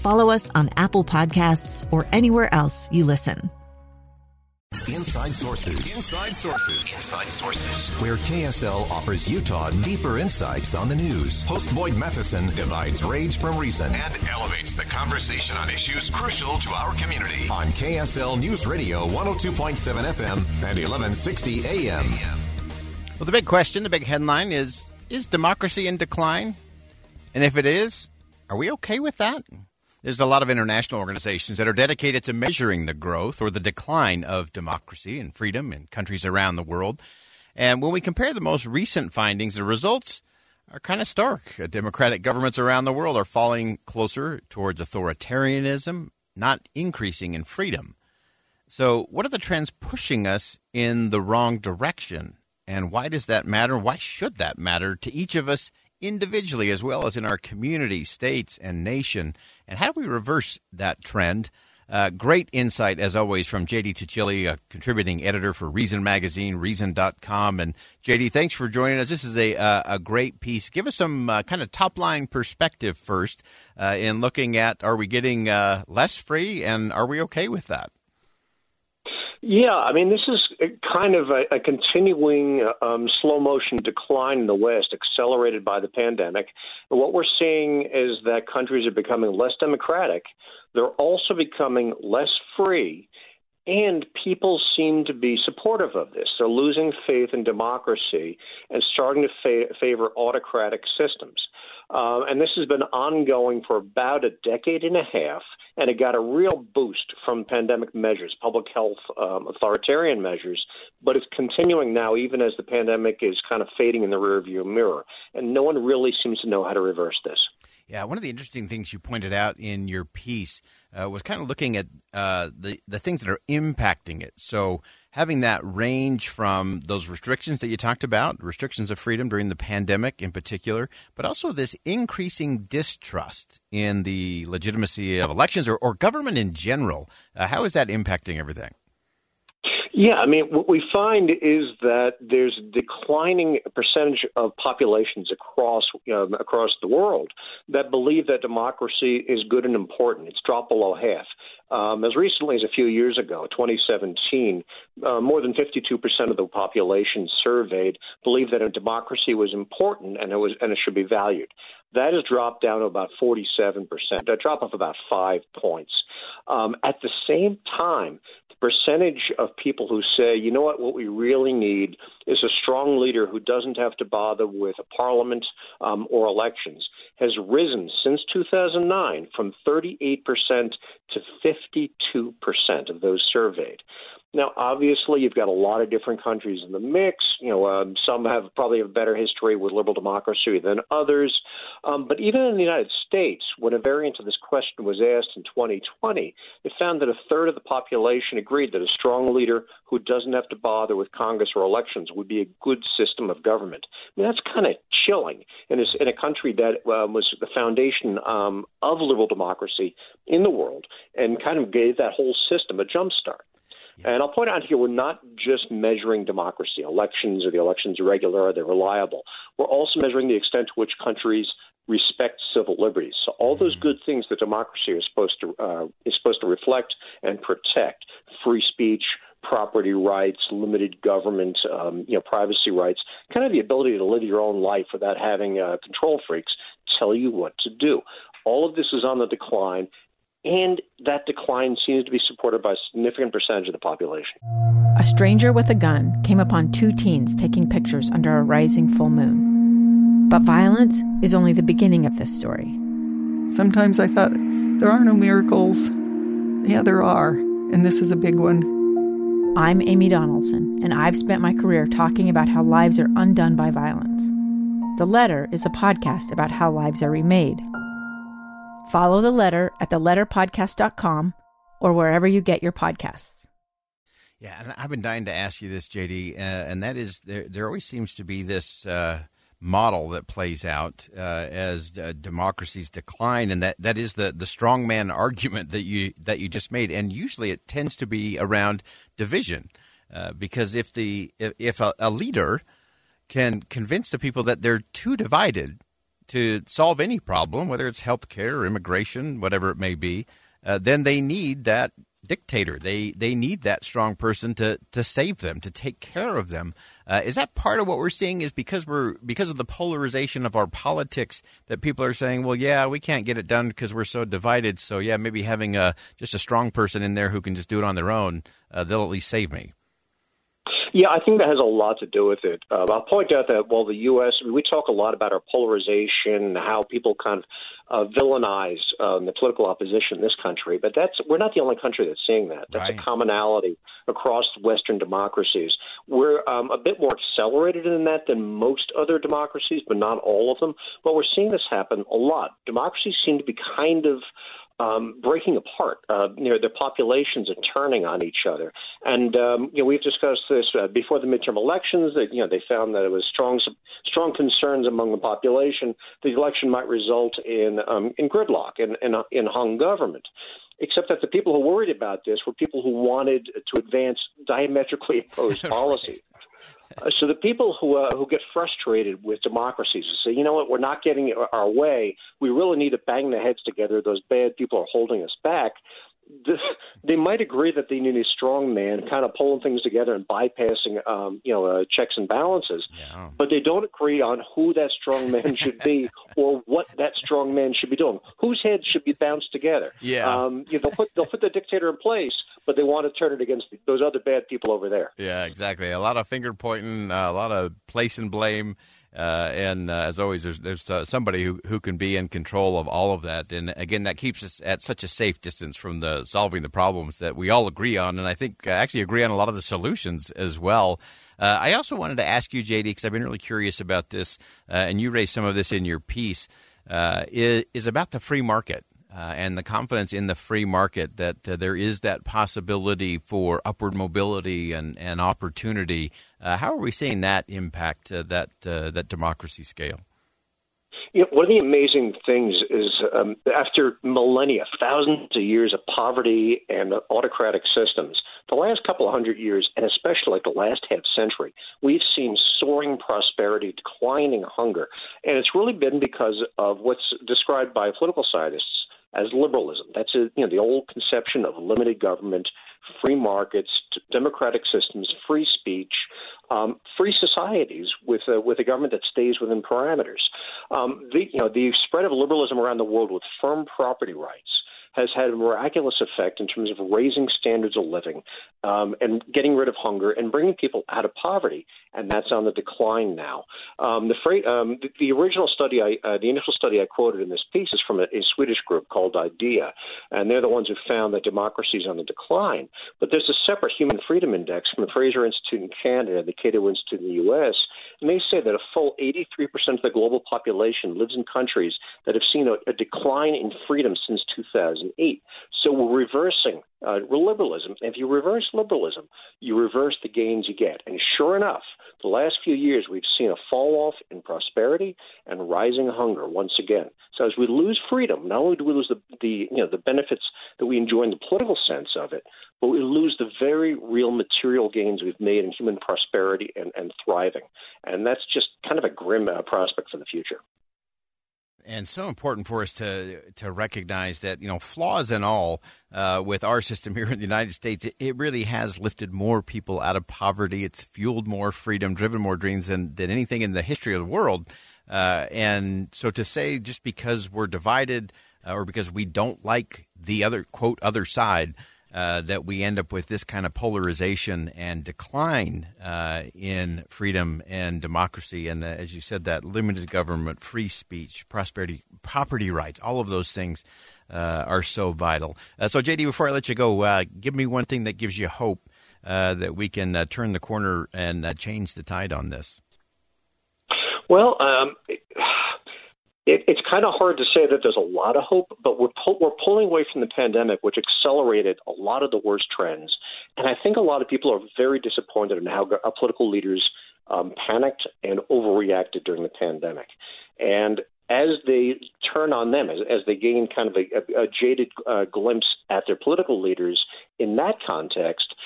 follow us on Apple Podcasts, or anywhere else you listen. Inside Sources. Inside Sources. Inside Sources. Where KSL offers Utah deeper insights on the news. Host Boyd Matheson divides rage from reason and elevates the conversation on issues crucial to our community. On KSL News Radio 102.7 FM and 1160 AM. Well, the big question, the big headline is Is democracy in decline? And if it is, are we okay with that? There's a lot of international organizations that are dedicated to measuring the growth or the decline of democracy and freedom in countries around the world. And when we compare the most recent findings, the results are kind of stark. Democratic governments around the world are falling closer towards authoritarianism, not increasing in freedom. So, what are the trends pushing us in the wrong direction? And why does that matter? Why should that matter to each of us individually as well as in our community, states, and nation? And how do we reverse that trend? Uh, great insight, as always, from JD Tuccille, a contributing editor for Reason Magazine, Reason.com. And JD, thanks for joining us. This is a, uh, a great piece. Give us some uh, kind of top line perspective first uh, in looking at are we getting uh, less free and are we okay with that? Yeah, I mean, this is kind of a, a continuing um, slow motion decline in the West, accelerated by the pandemic. And what we're seeing is that countries are becoming less democratic. They're also becoming less free. And people seem to be supportive of this. They're losing faith in democracy and starting to fa- favor autocratic systems. Uh, and this has been ongoing for about a decade and a half, and it got a real boost from pandemic measures, public health um, authoritarian measures, but it's continuing now, even as the pandemic is kind of fading in the rearview mirror. And no one really seems to know how to reverse this. Yeah, one of the interesting things you pointed out in your piece uh, was kind of looking at uh, the the things that are impacting it. So having that range from those restrictions that you talked about, restrictions of freedom during the pandemic in particular, but also this increasing distrust in the legitimacy of elections or, or government in general. Uh, how is that impacting everything? Yeah, I mean, what we find is that there's declining percentage of populations across um, across the world that believe that democracy is good and important. It's dropped below half. Um, as recently as a few years ago, 2017, uh, more than 52% of the population surveyed believed that a democracy was important and it was and it should be valued. That has dropped down to about 47%, a drop of about five points. Um, at the same time, percentage of people who say, you know what, what we really need is a strong leader who doesn't have to bother with a parliament um, or elections has risen since 2009 from 38% to 52% of those surveyed. Now, obviously, you've got a lot of different countries in the mix. You know, um, some have probably a better history with liberal democracy than others. Um, but even in the United States, when a variant of this question was asked in 2020, it found that a third of the population agreed that a strong leader who doesn't have to bother with Congress or elections would be a good system of government. I mean, that's kind of chilling in a, in a country that um, was the foundation um, of liberal democracy in the world and kind of gave that whole system a jump And I'll point out here, we're not just measuring democracy. Elections, are the elections regular? Are they reliable? We're also measuring the extent to which countries respect civil liberties. So all those mm-hmm. good things that democracy is supposed to uh, is supposed to reflect and protect: free speech, property rights, limited government, um, you know, privacy rights, kind of the ability to live your own life without having uh, control freaks tell you what to do. All of this is on the decline, and that decline seems to be supported by a significant percentage of the population. A stranger with a gun came upon two teens taking pictures under a rising full moon. But violence is only the beginning of this story. Sometimes I thought, there are no miracles. Yeah, there are, and this is a big one. I'm Amy Donaldson, and I've spent my career talking about how lives are undone by violence. The Letter is a podcast about how lives are remade. Follow the letter at theletterpodcast.com or wherever you get your podcasts. Yeah, and I've been dying to ask you this, JD, uh, and that is there. There always seems to be this uh, model that plays out uh, as uh, democracies decline, and that, that is the the strongman argument that you that you just made, and usually it tends to be around division, uh, because if the if, if a, a leader can convince the people that they're too divided to solve any problem, whether it's health care or immigration, whatever it may be, uh, then they need that dictator. They they need that strong person to to save them, to take care of them. Uh, is that part of what we're seeing? Is because we're because of the polarization of our politics that people are saying, well, yeah, we can't get it done because we're so divided. So yeah, maybe having a just a strong person in there who can just do it on their own, uh, they'll at least save me. Yeah, I think that has a lot to do with it. Uh, I'll point out that while the U.S. we talk a lot about our polarization, how people kind of uh, villainize um, the political opposition in this country, but that's we're not the only country that's seeing that. That's right. a commonality across Western democracies. We're um, a bit more accelerated in that than most other democracies, but not all of them. But we're seeing this happen a lot. Democracies seem to be kind of um, breaking apart. Uh, you know, their populations are turning on each other, and um, you know we've discussed this uh, before the midterm elections. That you know they found that it was strong strong concerns among the population. The election might result in um, in gridlock and in, in, in hung government except that the people who worried about this were people who wanted to advance diametrically opposed policies. Uh, so the people who uh, who get frustrated with democracies and say, you know what, we're not getting our way. We really need to bang the heads together. Those bad people are holding us back they might agree that they need a strong man kind of pulling things together and bypassing, um, you know, uh, checks and balances. Yeah. But they don't agree on who that strong man should be or what that strong man should be doing. Whose heads should be bounced together? Yeah. Um, you know, they'll put they'll put the dictator in place, but they want to turn it against those other bad people over there. Yeah, exactly. A lot of finger pointing, uh, a lot of placing blame. Uh, and uh, as always, there's, there's uh, somebody who, who can be in control of all of that. And again, that keeps us at such a safe distance from the solving the problems that we all agree on, and I think uh, actually agree on a lot of the solutions as well. Uh, I also wanted to ask you, JD, because I've been really curious about this, uh, and you raised some of this in your piece, is, is about the free market uh, and the confidence in the free market that uh, there is that possibility for upward mobility and, and opportunity. Uh, how are we seeing that impact uh, that uh, that democracy scale? You know, one of the amazing things is um, after millennia, thousands of years of poverty and autocratic systems, the last couple of hundred years, and especially like the last half century, we've seen soaring prosperity, declining hunger. And it's really been because of what's described by political scientists as liberalism. That's a, you know the old conception of limited government, free markets, democratic systems, free speech, um, free societies with a, with a government that stays within parameters. Um, the you know the spread of liberalism around the world with firm property rights has had a miraculous effect in terms of raising standards of living um, and getting rid of hunger and bringing people out of poverty. And that's on the decline now. Um, the, fra- um, the, the, original study, I, uh, the initial study I quoted in this piece is from a, a, Swedish group called IDEA, and they're the ones who found that democracy is on the decline. But there's a separate human freedom index from the Fraser Institute in Canada, the Cato Institute in the U.S., and they say that a full 83% of the global population lives in countries that have seen a, a decline in freedom since 2000. 2008. So we're reversing uh, liberalism. If you reverse liberalism, you reverse the gains you get. And sure enough, the last few years we've seen a fall off in prosperity and rising hunger once again. So as we lose freedom, not only do we lose the, the you know the benefits that we enjoy in the political sense of it, but we lose the very real material gains we've made in human prosperity and, and thriving. And that's just kind of a grim uh, prospect for the future and so important for us to to recognize that you know flaws and all uh, with our system here in the United States, it, really has lifted more people out of poverty. It's fueled more freedom, driven more dreams than than anything in the history of the world. Uh, and so to say just because we're divided uh, or because we don't like the other quote other side uh, that we end up with this kind of polarization and decline uh, in freedom and democracy. And uh, as you said, that limited government, free speech, prosperity, property rights, all of those things uh, are so vital. So, JD, before I let you go, give me one thing that gives you hope that we can turn the corner and change the tide on this. Well, um, it, it's kind of hard to say that there's a lot of hope, but we're pulling away from the pandemic, which accelerated a lot of the worst trends. And I think a lot of people are very disappointed in how political leaders um, panicked and overreacted during the pandemic. And as they turn on them, as, as they gain kind of a, a, a jaded uh, glimpse at their political leaders in that context,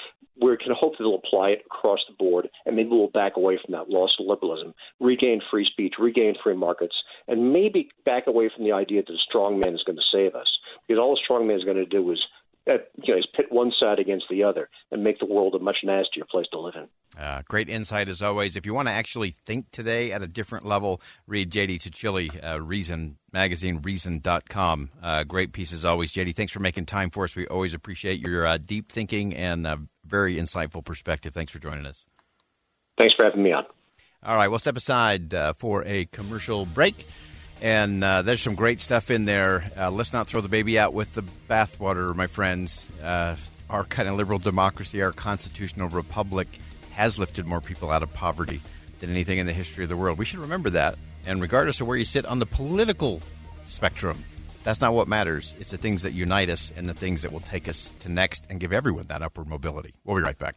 we can hope that they'll apply it across the board, and maybe we'll back away from that loss of liberalism, regain free speech, regain free markets, and maybe back away from the idea that a strong man is going to save us. Because all a strong man is going to do is, uh, you know, is pit one side against the other and make the world a much nastier place to live in. Uh, great insight as always. If you want to actually think today at a different level, read JD Tuccille, uh, Reason Magazine, Reason.com. Uh, great piece as always. JD, thanks for making time for us. We always appreciate your uh, deep thinking and uh, very insightful perspective. Thanks for joining us. Thanks for having me on. All right, we'll step aside uh, for a commercial break. And uh, there's some great stuff in there. Uh, let's not throw the baby out with the bathwater, my friends. Uh, our kind of liberal democracy, our constitutional republic has lifted more people out of poverty than anything in the history of the world. We should remember that. And regardless of where you sit on the political spectrum, that's not what matters. It's the things that unite us and the things that will take us to next and give everyone that upward mobility. We'll be right back.